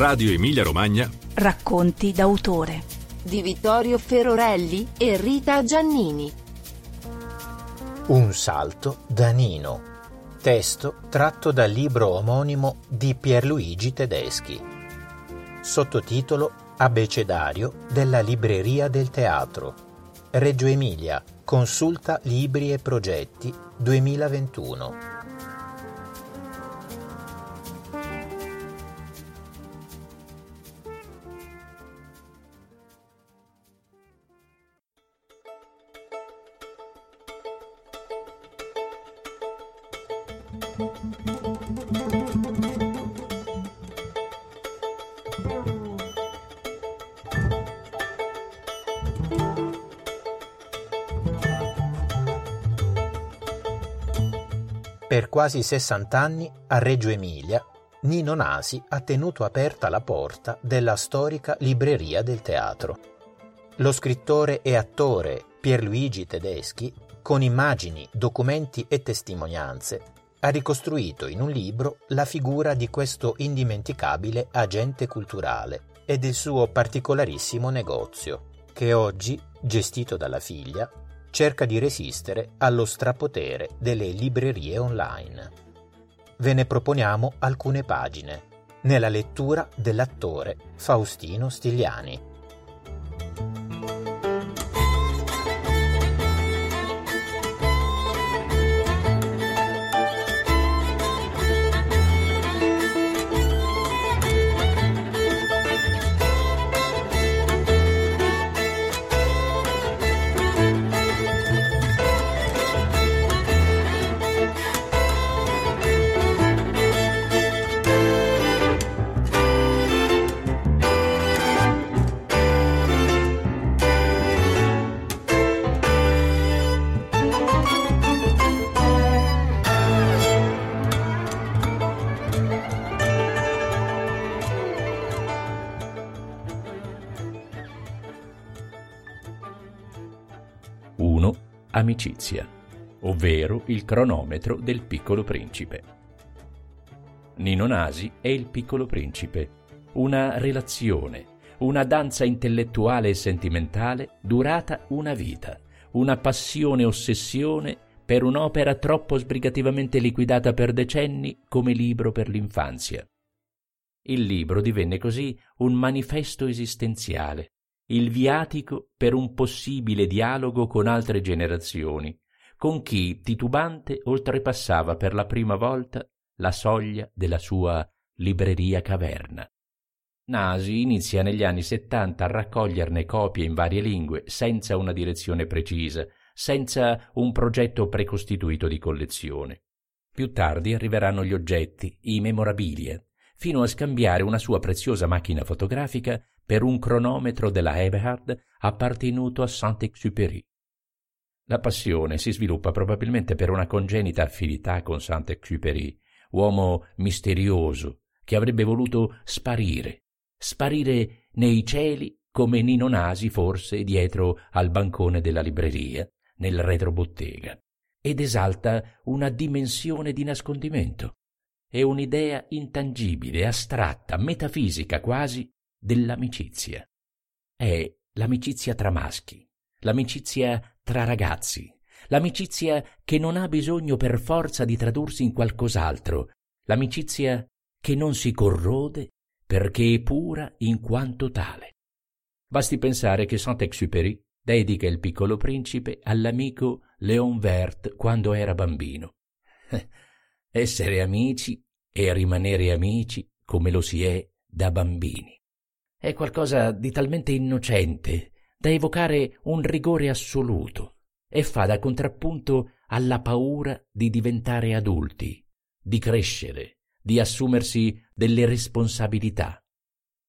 Radio Emilia Romagna. Racconti d'autore di Vittorio Ferorelli e Rita Giannini. Un salto da Nino. Testo tratto dal libro omonimo di Pierluigi Tedeschi. Sottotitolo Abecedario della Libreria del Teatro. Reggio Emilia. Consulta Libri e Progetti 2021. Per quasi 60 anni a Reggio Emilia Nino Nasi ha tenuto aperta la porta della storica libreria del teatro. Lo scrittore e attore Pierluigi Tedeschi, con immagini, documenti e testimonianze, ha ricostruito in un libro la figura di questo indimenticabile agente culturale e del suo particolarissimo negozio, che oggi, gestito dalla figlia, cerca di resistere allo strapotere delle librerie online. Ve ne proponiamo alcune pagine, nella lettura dell'attore Faustino Stigliani. Amicizia, ovvero il cronometro del piccolo principe. Nino Nasi è il piccolo principe, una relazione, una danza intellettuale e sentimentale durata una vita, una passione ossessione per un'opera troppo sbrigativamente liquidata per decenni come libro per l'infanzia. Il libro divenne così un manifesto esistenziale, il viatico per un possibile dialogo con altre generazioni, con chi, titubante, oltrepassava per la prima volta la soglia della sua libreria caverna. Nasi inizia negli anni settanta a raccoglierne copie in varie lingue, senza una direzione precisa, senza un progetto precostituito di collezione. Più tardi arriveranno gli oggetti, i memorabilia, fino a scambiare una sua preziosa macchina fotografica per un cronometro della Eberhard appartenuto a Saint-Exupéry. La passione si sviluppa probabilmente per una congenita affinità con Saint-Exupéry, uomo misterioso che avrebbe voluto sparire, sparire nei cieli come Nino Nasi forse dietro al bancone della libreria, nel retrobottega, ed esalta una dimensione di nascondimento. È un'idea intangibile, astratta, metafisica quasi, dell'amicizia. È l'amicizia tra maschi, l'amicizia tra ragazzi, l'amicizia che non ha bisogno per forza di tradursi in qualcos'altro, l'amicizia che non si corrode perché è pura in quanto tale. Basti pensare che Saint-Exupéry dedica il piccolo principe all'amico Léon Vert quando era bambino. Essere amici e rimanere amici come lo si è da bambini. È qualcosa di talmente innocente da evocare un rigore assoluto e fa da contrappunto alla paura di diventare adulti, di crescere, di assumersi delle responsabilità.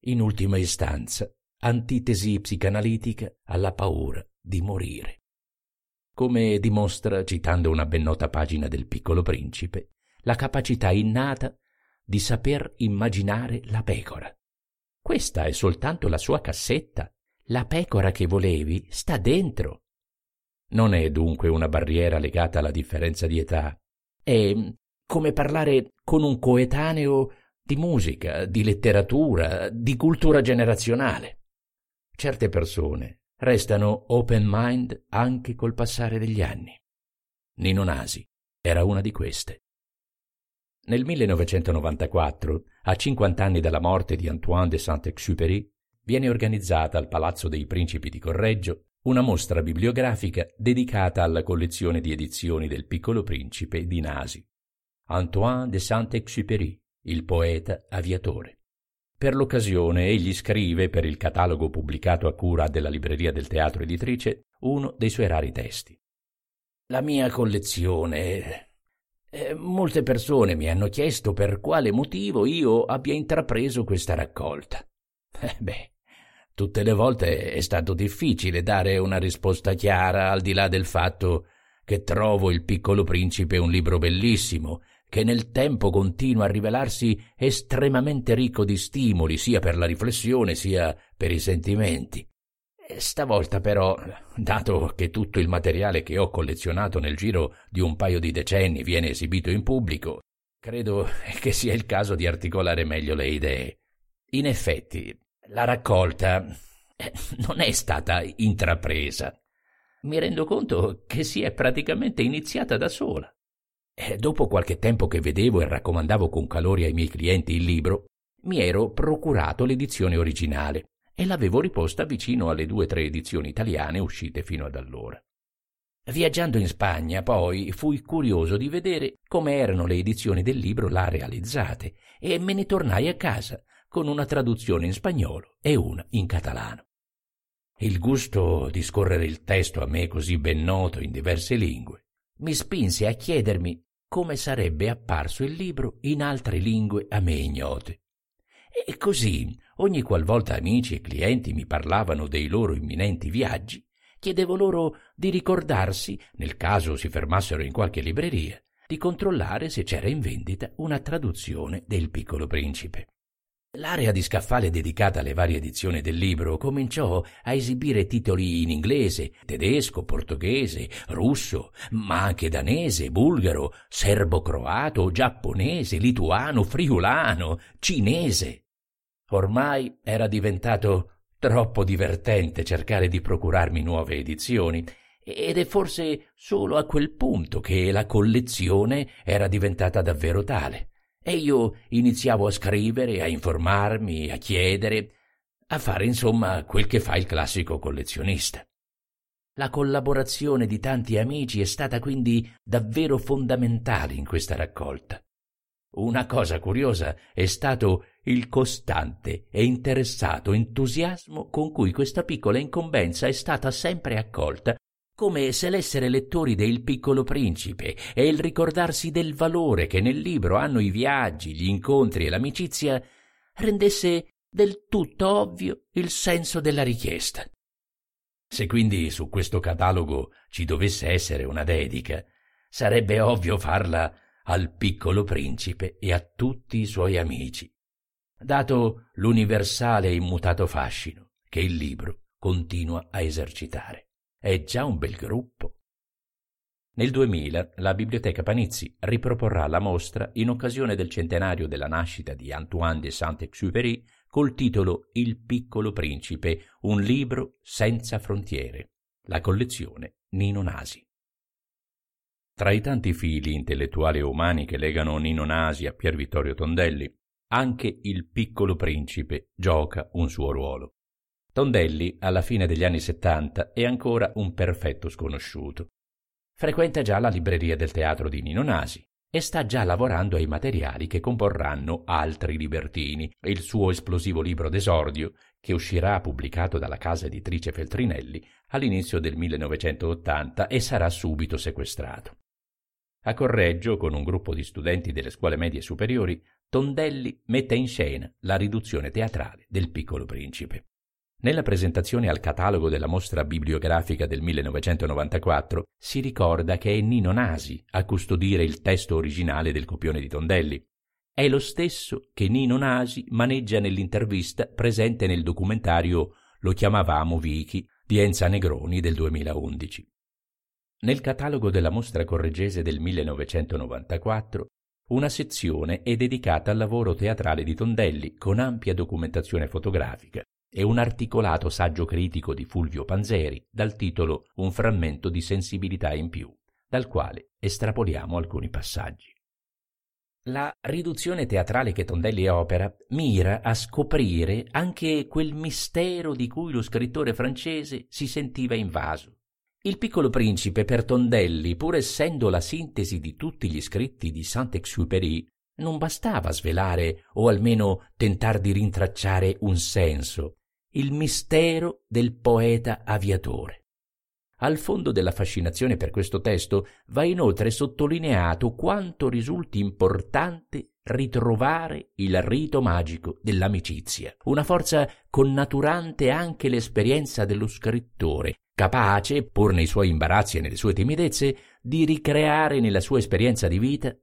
In ultima istanza, antitesi psicanalitica alla paura di morire. Come dimostra, citando una ben nota pagina del piccolo principe, la capacità innata di saper immaginare la pecora questa è soltanto la sua cassetta. La pecora che volevi sta dentro. Non è dunque una barriera legata alla differenza di età. È come parlare con un coetaneo di musica, di letteratura, di cultura generazionale. Certe persone restano open mind anche col passare degli anni. Nino Nasi era una di queste. Nel 1994, a 50 anni dalla morte di Antoine de Saint-Exupéry, viene organizzata al Palazzo dei Principi di Correggio una mostra bibliografica dedicata alla collezione di edizioni del Piccolo Principe di Nasi. Antoine de Saint-Exupéry, il poeta aviatore. Per l'occasione egli scrive, per il catalogo pubblicato a cura della Libreria del Teatro Editrice, uno dei suoi rari testi. La mia collezione. Eh, molte persone mi hanno chiesto per quale motivo io abbia intrapreso questa raccolta. Eh beh, tutte le volte è stato difficile dare una risposta chiara, al di là del fatto che trovo Il piccolo principe un libro bellissimo che nel tempo continua a rivelarsi estremamente ricco di stimoli sia per la riflessione sia per i sentimenti. Stavolta però, dato che tutto il materiale che ho collezionato nel giro di un paio di decenni viene esibito in pubblico, credo che sia il caso di articolare meglio le idee. In effetti, la raccolta eh, non è stata intrapresa. Mi rendo conto che si è praticamente iniziata da sola. Dopo qualche tempo che vedevo e raccomandavo con calore ai miei clienti il libro, mi ero procurato l'edizione originale e l'avevo riposta vicino alle due o tre edizioni italiane uscite fino ad allora. Viaggiando in Spagna, poi, fui curioso di vedere come erano le edizioni del libro là realizzate e me ne tornai a casa con una traduzione in spagnolo e una in catalano. Il gusto di scorrere il testo a me così ben noto in diverse lingue mi spinse a chiedermi come sarebbe apparso il libro in altre lingue a me ignote. E così, ogni qualvolta amici e clienti mi parlavano dei loro imminenti viaggi, chiedevo loro di ricordarsi, nel caso si fermassero in qualche libreria, di controllare se c'era in vendita una traduzione del piccolo principe. L'area di scaffale dedicata alle varie edizioni del libro cominciò a esibire titoli in inglese, tedesco, portoghese, russo, ma anche danese, bulgaro, serbo-croato, giapponese, lituano, friulano, cinese. Ormai era diventato troppo divertente cercare di procurarmi nuove edizioni ed è forse solo a quel punto che la collezione era diventata davvero tale. E io iniziavo a scrivere, a informarmi, a chiedere, a fare insomma quel che fa il classico collezionista. La collaborazione di tanti amici è stata quindi davvero fondamentale in questa raccolta. Una cosa curiosa è stato il costante e interessato entusiasmo con cui questa piccola incombenza è stata sempre accolta come se l'essere lettori del Piccolo Principe e il ricordarsi del valore che nel libro hanno i viaggi, gli incontri e l'amicizia rendesse del tutto ovvio il senso della richiesta. Se quindi su questo catalogo ci dovesse essere una dedica, sarebbe ovvio farla al piccolo principe e a tutti i suoi amici, dato l'universale e immutato fascino che il libro continua a esercitare. È già un bel gruppo. Nel 2000 la Biblioteca Panizzi riproporrà la mostra in occasione del centenario della nascita di Antoine de Saint-Exupéry col titolo Il piccolo principe, un libro senza frontiere, la collezione Nino Nasi. Tra i tanti fili intellettuali e umani che legano Nino Nasi a Pier Vittorio Tondelli, anche il piccolo principe gioca un suo ruolo. Tondelli, alla fine degli anni Settanta, è ancora un perfetto sconosciuto. Frequenta già la libreria del teatro di Nino Nasi e sta già lavorando ai materiali che comporranno Altri Libertini, il suo esplosivo libro d'esordio, che uscirà pubblicato dalla casa editrice Feltrinelli all'inizio del 1980 e sarà subito sequestrato. A Correggio, con un gruppo di studenti delle scuole medie superiori, Tondelli mette in scena la riduzione teatrale del Piccolo Principe. Nella presentazione al catalogo della mostra bibliografica del 1994 si ricorda che è Nino Nasi a custodire il testo originale del copione di Tondelli. È lo stesso che Nino Nasi maneggia nell'intervista presente nel documentario Lo chiamavamo Vichi di Enza Negroni del 2011. Nel catalogo della mostra correggese del 1994 una sezione è dedicata al lavoro teatrale di Tondelli, con ampia documentazione fotografica, e un articolato saggio critico di Fulvio Panzeri dal titolo Un frammento di sensibilità in più, dal quale estrapoliamo alcuni passaggi. La riduzione teatrale che Tondelli opera mira a scoprire anche quel mistero di cui lo scrittore francese si sentiva invaso. Il piccolo principe per Tondelli, pur essendo la sintesi di tutti gli scritti di Saint-Exupéry, non bastava svelare o almeno tentar di rintracciare un senso, il mistero del poeta aviatore. Al fondo della fascinazione per questo testo va inoltre sottolineato quanto risulti importante ritrovare il rito magico dell'amicizia, una forza connaturante anche l'esperienza dello scrittore, capace, pur nei suoi imbarazzi e nelle sue timidezze, di ricreare nella sua esperienza di vita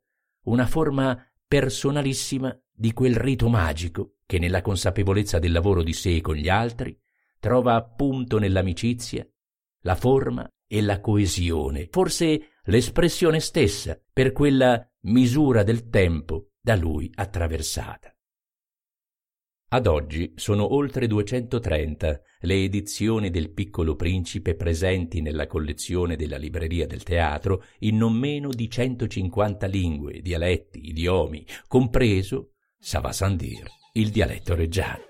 una forma personalissima di quel rito magico che nella consapevolezza del lavoro di sé con gli altri trova appunto nell'amicizia la forma e la coesione, forse l'espressione stessa per quella misura del tempo da lui attraversata. Ad oggi sono oltre 230 le edizioni del Piccolo Principe presenti nella collezione della Libreria del Teatro in non meno di 150 lingue, dialetti, idiomi, compreso, ça va sans dire, il dialetto reggiano.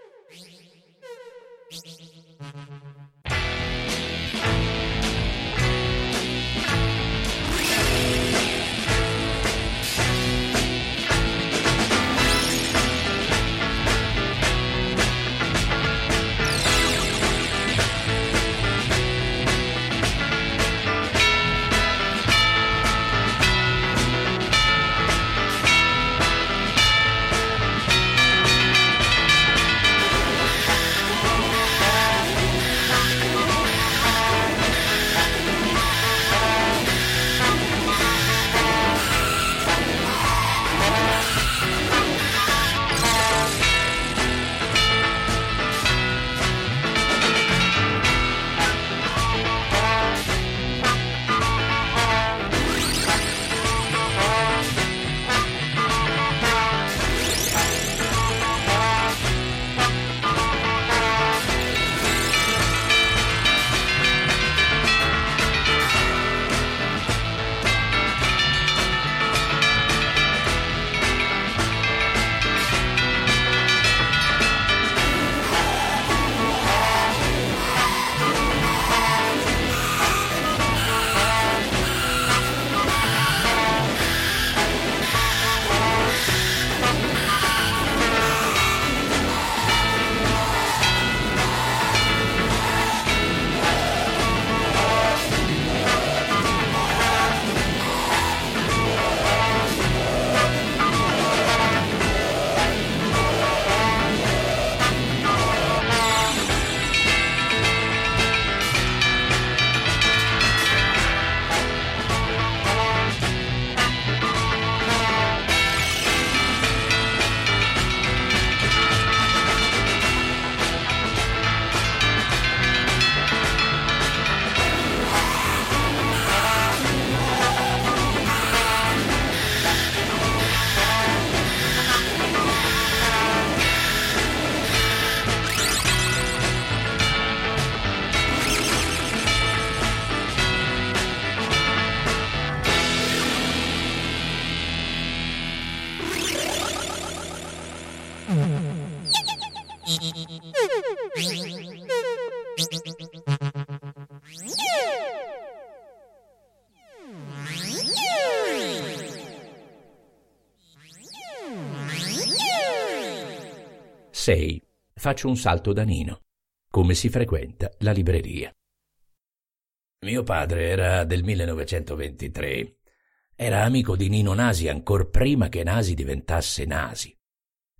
6. Faccio un salto da Nino. Come si frequenta la libreria. Mio padre era del 1923. Era amico di Nino Nasi ancor prima che Nasi diventasse Nasi.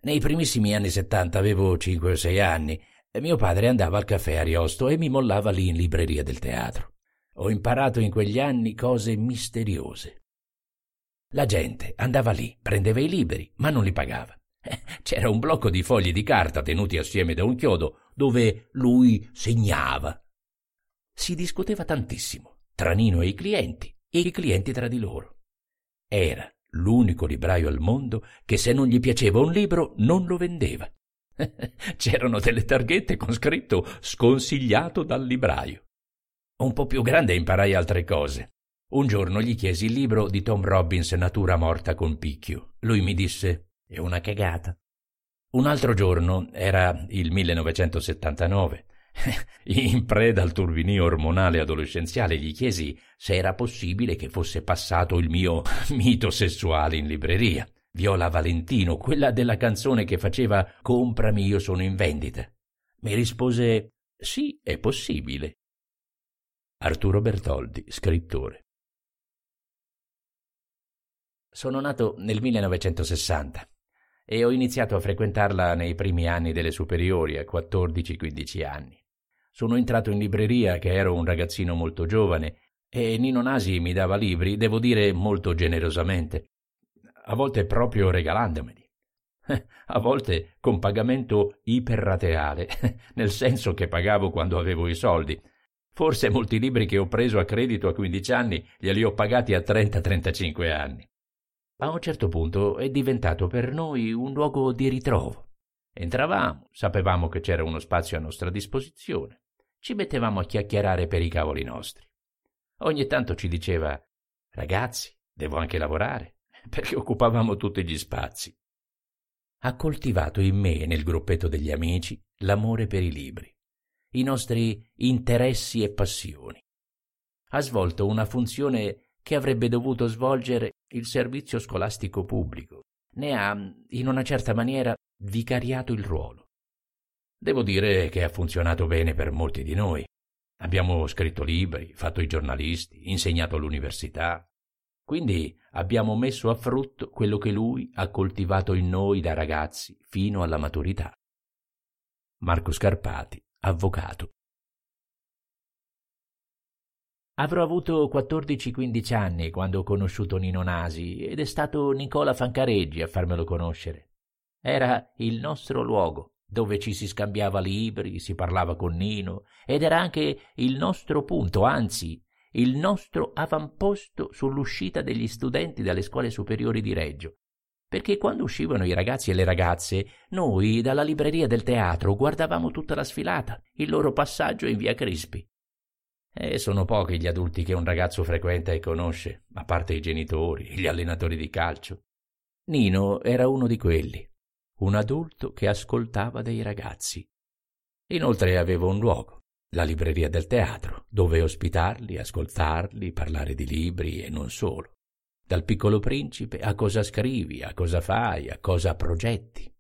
Nei primissimi anni 70 avevo 5 o 6 anni e mio padre andava al caffè Ariosto e mi mollava lì in libreria del teatro. Ho imparato in quegli anni cose misteriose. La gente andava lì, prendeva i libri, ma non li pagava. C'era un blocco di fogli di carta tenuti assieme da un chiodo dove lui segnava. Si discuteva tantissimo tra Nino e i clienti e i clienti tra di loro. Era l'unico libraio al mondo che se non gli piaceva un libro non lo vendeva. C'erano delle targhette con scritto sconsigliato dal libraio. Un po' più grande imparai altre cose. Un giorno gli chiesi il libro di Tom Robbins Natura morta con picchio. Lui mi disse: È una cagata. Un altro giorno, era il 1979, in preda al turbinio ormonale adolescenziale, gli chiesi se era possibile che fosse passato il mio mito sessuale in libreria. Viola Valentino, quella della canzone che faceva Comprami, io sono in vendita. Mi rispose Sì, è possibile. Arturo Bertoldi, scrittore. Sono nato nel 1960 e ho iniziato a frequentarla nei primi anni delle superiori, a 14-15 anni. Sono entrato in libreria che ero un ragazzino molto giovane e Nino Nasi mi dava libri, devo dire molto generosamente, a volte proprio regalandomeli, a volte con pagamento iperrateale, nel senso che pagavo quando avevo i soldi. Forse molti libri che ho preso a credito a 15 anni glieli ho pagati a 30-35 anni. A un certo punto è diventato per noi un luogo di ritrovo. Entravamo, sapevamo che c'era uno spazio a nostra disposizione ci mettevamo a chiacchierare per i cavoli nostri. Ogni tanto ci diceva Ragazzi, devo anche lavorare, perché occupavamo tutti gli spazi. Ha coltivato in me e nel gruppetto degli amici l'amore per i libri, i nostri interessi e passioni. Ha svolto una funzione che avrebbe dovuto svolgere il servizio scolastico pubblico. Ne ha, in una certa maniera, vicariato il ruolo. Devo dire che ha funzionato bene per molti di noi. Abbiamo scritto libri, fatto i giornalisti, insegnato all'università. Quindi abbiamo messo a frutto quello che lui ha coltivato in noi da ragazzi fino alla maturità. Marco Scarpati, avvocato. Avrò avuto 14-15 anni quando ho conosciuto Nino Nasi ed è stato Nicola Fancareggi a farmelo conoscere. Era il nostro luogo, dove ci si scambiava libri, si parlava con Nino, ed era anche il nostro punto, anzi, il nostro avamposto sull'uscita degli studenti dalle scuole superiori di Reggio. Perché quando uscivano i ragazzi e le ragazze, noi dalla libreria del teatro guardavamo tutta la sfilata, il loro passaggio in via Crispi. E sono pochi gli adulti che un ragazzo frequenta e conosce, a parte i genitori, gli allenatori di calcio. Nino era uno di quelli un adulto che ascoltava dei ragazzi. Inoltre avevo un luogo, la libreria del teatro, dove ospitarli, ascoltarli, parlare di libri e non solo. Dal piccolo principe a cosa scrivi, a cosa fai, a cosa progetti.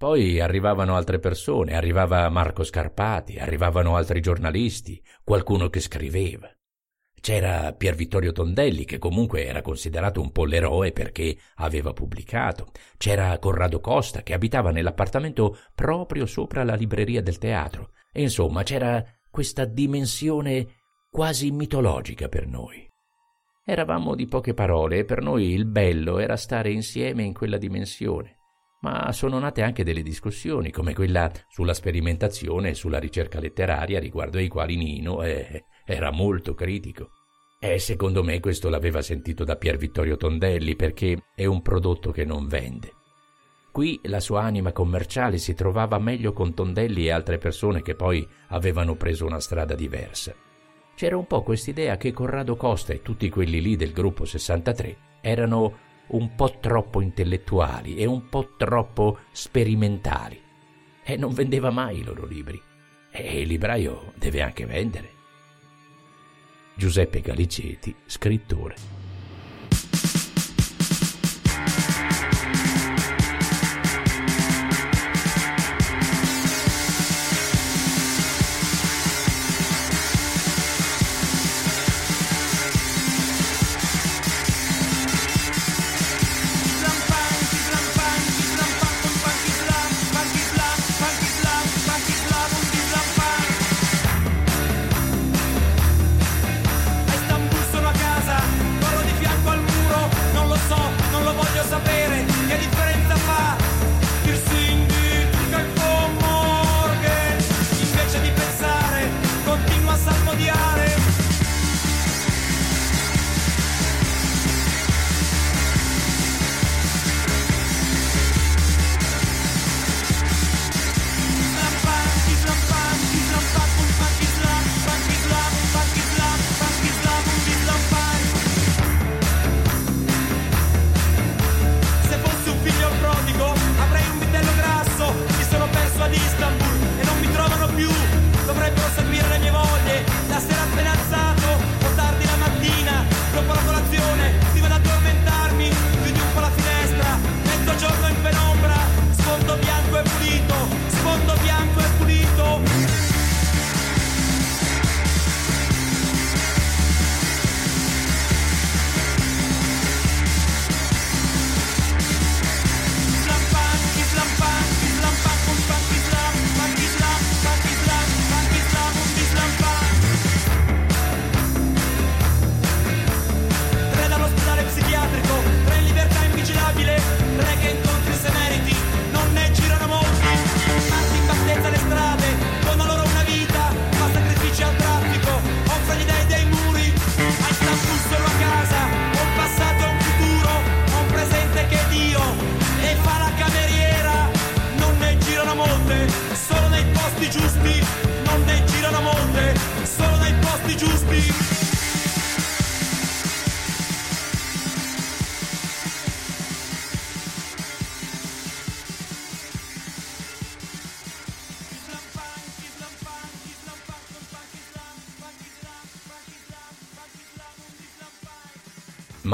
Poi arrivavano altre persone, arrivava Marco Scarpati, arrivavano altri giornalisti, qualcuno che scriveva. C'era Pier Vittorio Tondelli, che comunque era considerato un po' l'eroe perché aveva pubblicato. C'era Corrado Costa, che abitava nell'appartamento proprio sopra la libreria del teatro. E insomma, c'era questa dimensione quasi mitologica per noi. Eravamo di poche parole e per noi il bello era stare insieme in quella dimensione. Ma sono nate anche delle discussioni, come quella sulla sperimentazione e sulla ricerca letteraria, riguardo ai quali Nino eh, era molto critico. E secondo me questo l'aveva sentito da Pier Vittorio Tondelli perché è un prodotto che non vende. Qui la sua anima commerciale si trovava meglio con Tondelli e altre persone che poi avevano preso una strada diversa. C'era un po' quest'idea che Corrado Costa e tutti quelli lì del gruppo 63 erano un po' troppo intellettuali e un po' troppo sperimentali. E non vendeva mai i loro libri. E il libraio deve anche vendere. Giuseppe Galiceti, scrittore.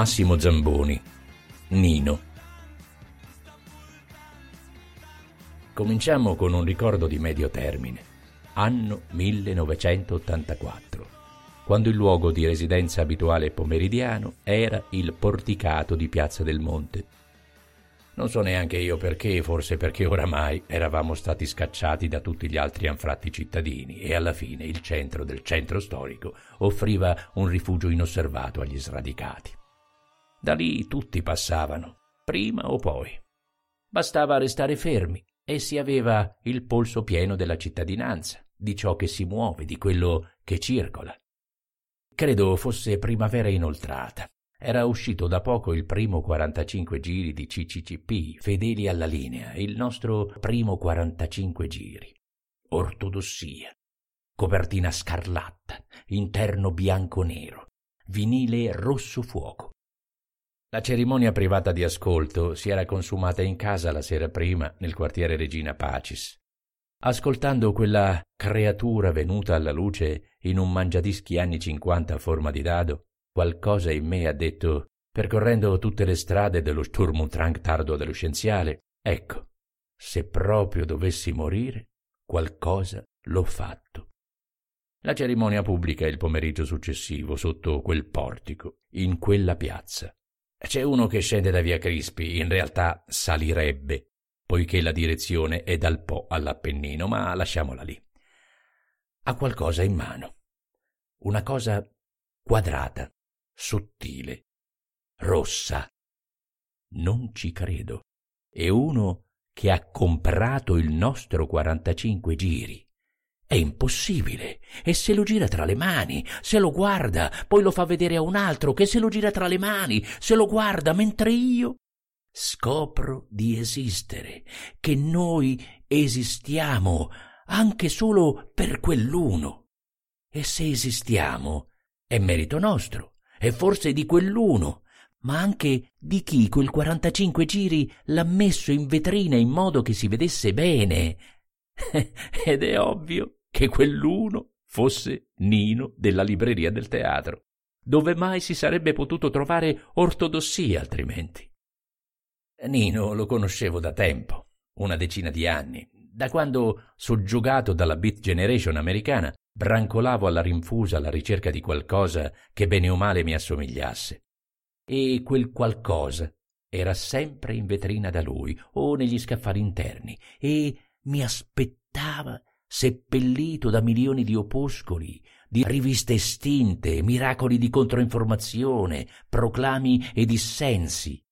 Massimo Zamboni, Nino. Cominciamo con un ricordo di medio termine. Anno 1984, quando il luogo di residenza abituale pomeridiano era il porticato di Piazza del Monte, non so neanche io perché, forse perché oramai eravamo stati scacciati da tutti gli altri anfratti cittadini e alla fine il centro del centro storico offriva un rifugio inosservato agli sradicati. Da lì tutti passavano, prima o poi. Bastava restare fermi e si aveva il polso pieno della cittadinanza, di ciò che si muove, di quello che circola. Credo fosse primavera inoltrata era uscito da poco il primo 45 giri di CCCP, fedeli alla linea, il nostro primo 45 giri. Ortodossia. Copertina scarlatta, interno bianco-nero, vinile rosso fuoco. La cerimonia privata di ascolto si era consumata in casa la sera prima nel quartiere Regina Pacis. Ascoltando quella creatura venuta alla luce in un mangiadischi anni cinquanta a forma di dado, Qualcosa in me ha detto, percorrendo tutte le strade dello Sturm und Drang tardo adolescenziale, ecco, se proprio dovessi morire, qualcosa l'ho fatto. La cerimonia pubblica il pomeriggio successivo sotto quel portico, in quella piazza. C'è uno che scende da via Crispi, in realtà salirebbe, poiché la direzione è dal Po all'Appennino, ma lasciamola lì. Ha qualcosa in mano. Una cosa quadrata, sottile, rossa. Non ci credo. È uno che ha comprato il nostro 45 giri. È impossibile. E se lo gira tra le mani, se lo guarda, poi lo fa vedere a un altro che se lo gira tra le mani, se lo guarda, mentre io scopro di esistere, che noi esistiamo anche solo per quell'uno. E se esistiamo, è merito nostro e forse di quell'uno, ma anche di chi quel 45 giri l'ha messo in vetrina in modo che si vedesse bene. Ed è ovvio che quell'uno fosse Nino della libreria del teatro. Dove mai si sarebbe potuto trovare ortodossia altrimenti? Nino lo conoscevo da tempo, una decina di anni, da quando, soggiogato dalla Beat Generation americana, brancolavo alla rinfusa alla ricerca di qualcosa che bene o male mi assomigliasse. E quel qualcosa era sempre in vetrina da lui o negli scaffali interni e mi aspettava seppellito da milioni di opuscoli, di riviste estinte, miracoli di controinformazione, proclami e dissensi.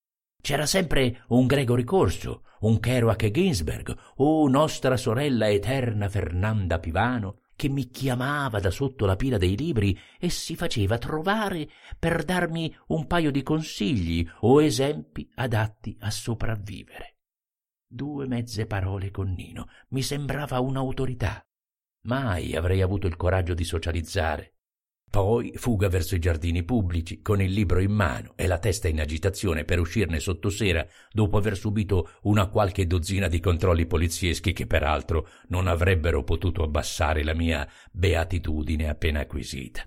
C'era sempre un Gregory Corso, un Kerouac Ginsberg o nostra sorella eterna Fernanda Pivano che mi chiamava da sotto la pila dei libri e si faceva trovare per darmi un paio di consigli o esempi adatti a sopravvivere. Due mezze parole con Nino mi sembrava un'autorità. Mai avrei avuto il coraggio di socializzare, poi fuga verso i giardini pubblici, con il libro in mano e la testa in agitazione per uscirne sotto sera dopo aver subito una qualche dozzina di controlli polizieschi che peraltro non avrebbero potuto abbassare la mia beatitudine appena acquisita.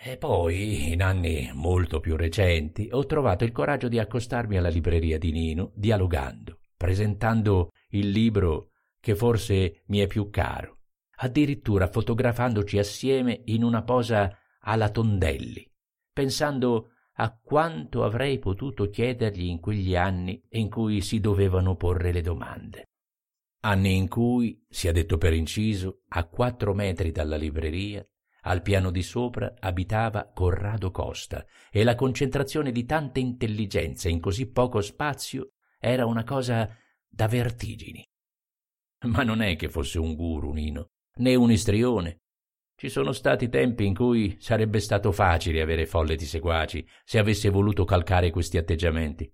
E poi, in anni molto più recenti, ho trovato il coraggio di accostarmi alla libreria di Nino, dialogando, presentando il libro che forse mi è più caro, addirittura fotografandoci assieme in una posa alla Tondelli, pensando a quanto avrei potuto chiedergli in quegli anni in cui si dovevano porre le domande. Anni in cui, sia detto per inciso, a quattro metri dalla libreria, al piano di sopra abitava Corrado Costa e la concentrazione di tante intelligenze in così poco spazio era una cosa da vertigini. Ma non è che fosse un guru, Nino né un istrione. Ci sono stati tempi in cui sarebbe stato facile avere folle di seguaci se avesse voluto calcare questi atteggiamenti.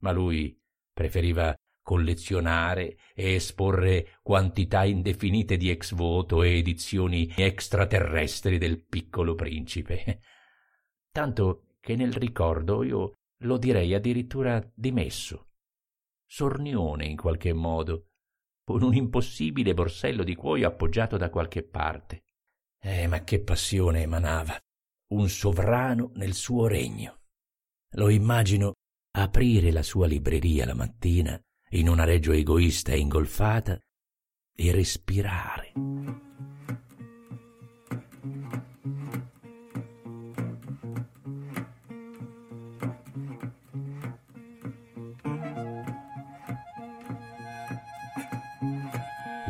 Ma lui preferiva collezionare e esporre quantità indefinite di ex voto e edizioni extraterrestri del piccolo principe. Tanto che nel ricordo io lo direi addirittura dimesso. Sornione in qualche modo, con un impossibile borsello di cuoio appoggiato da qualche parte. Eh, ma che passione emanava! Un sovrano nel suo regno. Lo immagino aprire la sua libreria la mattina in una reggio egoista e ingolfata e respirare.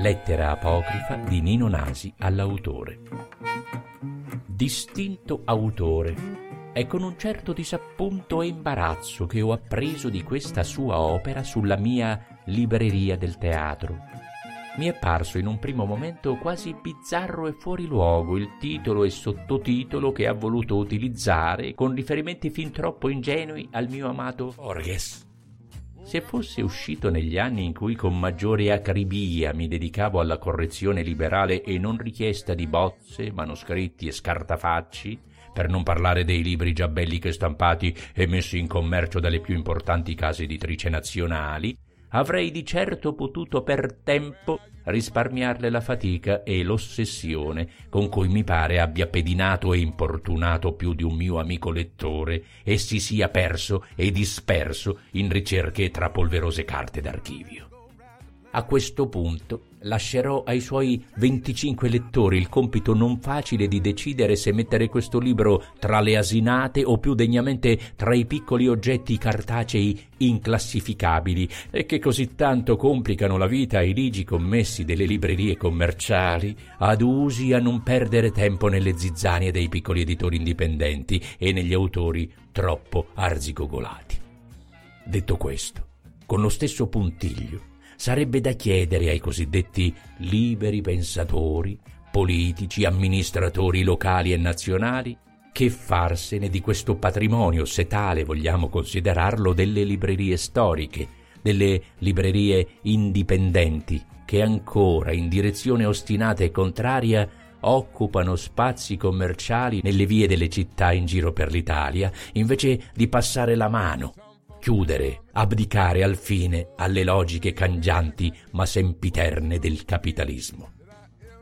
Lettera apocrifa di Nino Nasi all'autore. Distinto autore, è con un certo disappunto e imbarazzo che ho appreso di questa sua opera sulla mia libreria del teatro. Mi è parso in un primo momento quasi bizzarro e fuori luogo il titolo e sottotitolo che ha voluto utilizzare con riferimenti fin troppo ingenui al mio amato Borges se fosse uscito negli anni in cui con maggiore acribia mi dedicavo alla correzione liberale e non richiesta di bozze, manoscritti e scartafacci, per non parlare dei libri già belli che stampati e messi in commercio dalle più importanti case editrici nazionali, avrei di certo potuto per tempo risparmiarle la fatica e l'ossessione con cui mi pare abbia pedinato e importunato più di un mio amico lettore e si sia perso e disperso in ricerche tra polverose carte d'archivio. A questo punto lascerò ai suoi 25 lettori il compito non facile di decidere se mettere questo libro tra le asinate o più degnamente tra i piccoli oggetti cartacei inclassificabili e che così tanto complicano la vita ai ligi commessi delle librerie commerciali, adusi a non perdere tempo nelle zizzanie dei piccoli editori indipendenti e negli autori troppo arzigogolati. Detto questo, con lo stesso puntiglio, sarebbe da chiedere ai cosiddetti liberi pensatori, politici, amministratori locali e nazionali, che farsene di questo patrimonio, se tale vogliamo considerarlo, delle librerie storiche, delle librerie indipendenti, che ancora, in direzione ostinata e contraria, occupano spazi commerciali nelle vie delle città in giro per l'Italia, invece di passare la mano chiudere, abdicare al fine alle logiche cangianti ma sempiterne del capitalismo.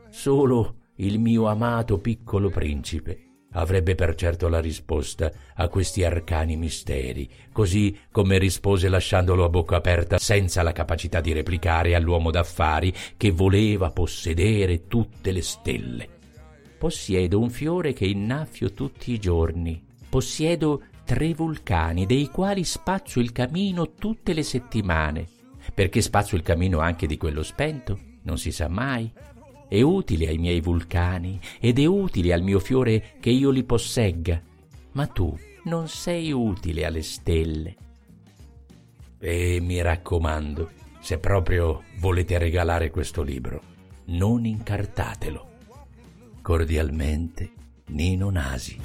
Solo il mio amato piccolo principe avrebbe per certo la risposta a questi arcani misteri, così come rispose lasciandolo a bocca aperta senza la capacità di replicare all'uomo d'affari che voleva possedere tutte le stelle. Possiedo un fiore che innaffio tutti i giorni, possiedo tre vulcani, dei quali spazzo il camino tutte le settimane. Perché spazzo il camino anche di quello spento? Non si sa mai. È utile ai miei vulcani ed è utile al mio fiore che io li possegga. Ma tu non sei utile alle stelle. E mi raccomando, se proprio volete regalare questo libro, non incartatelo. Cordialmente, Nino Nasi.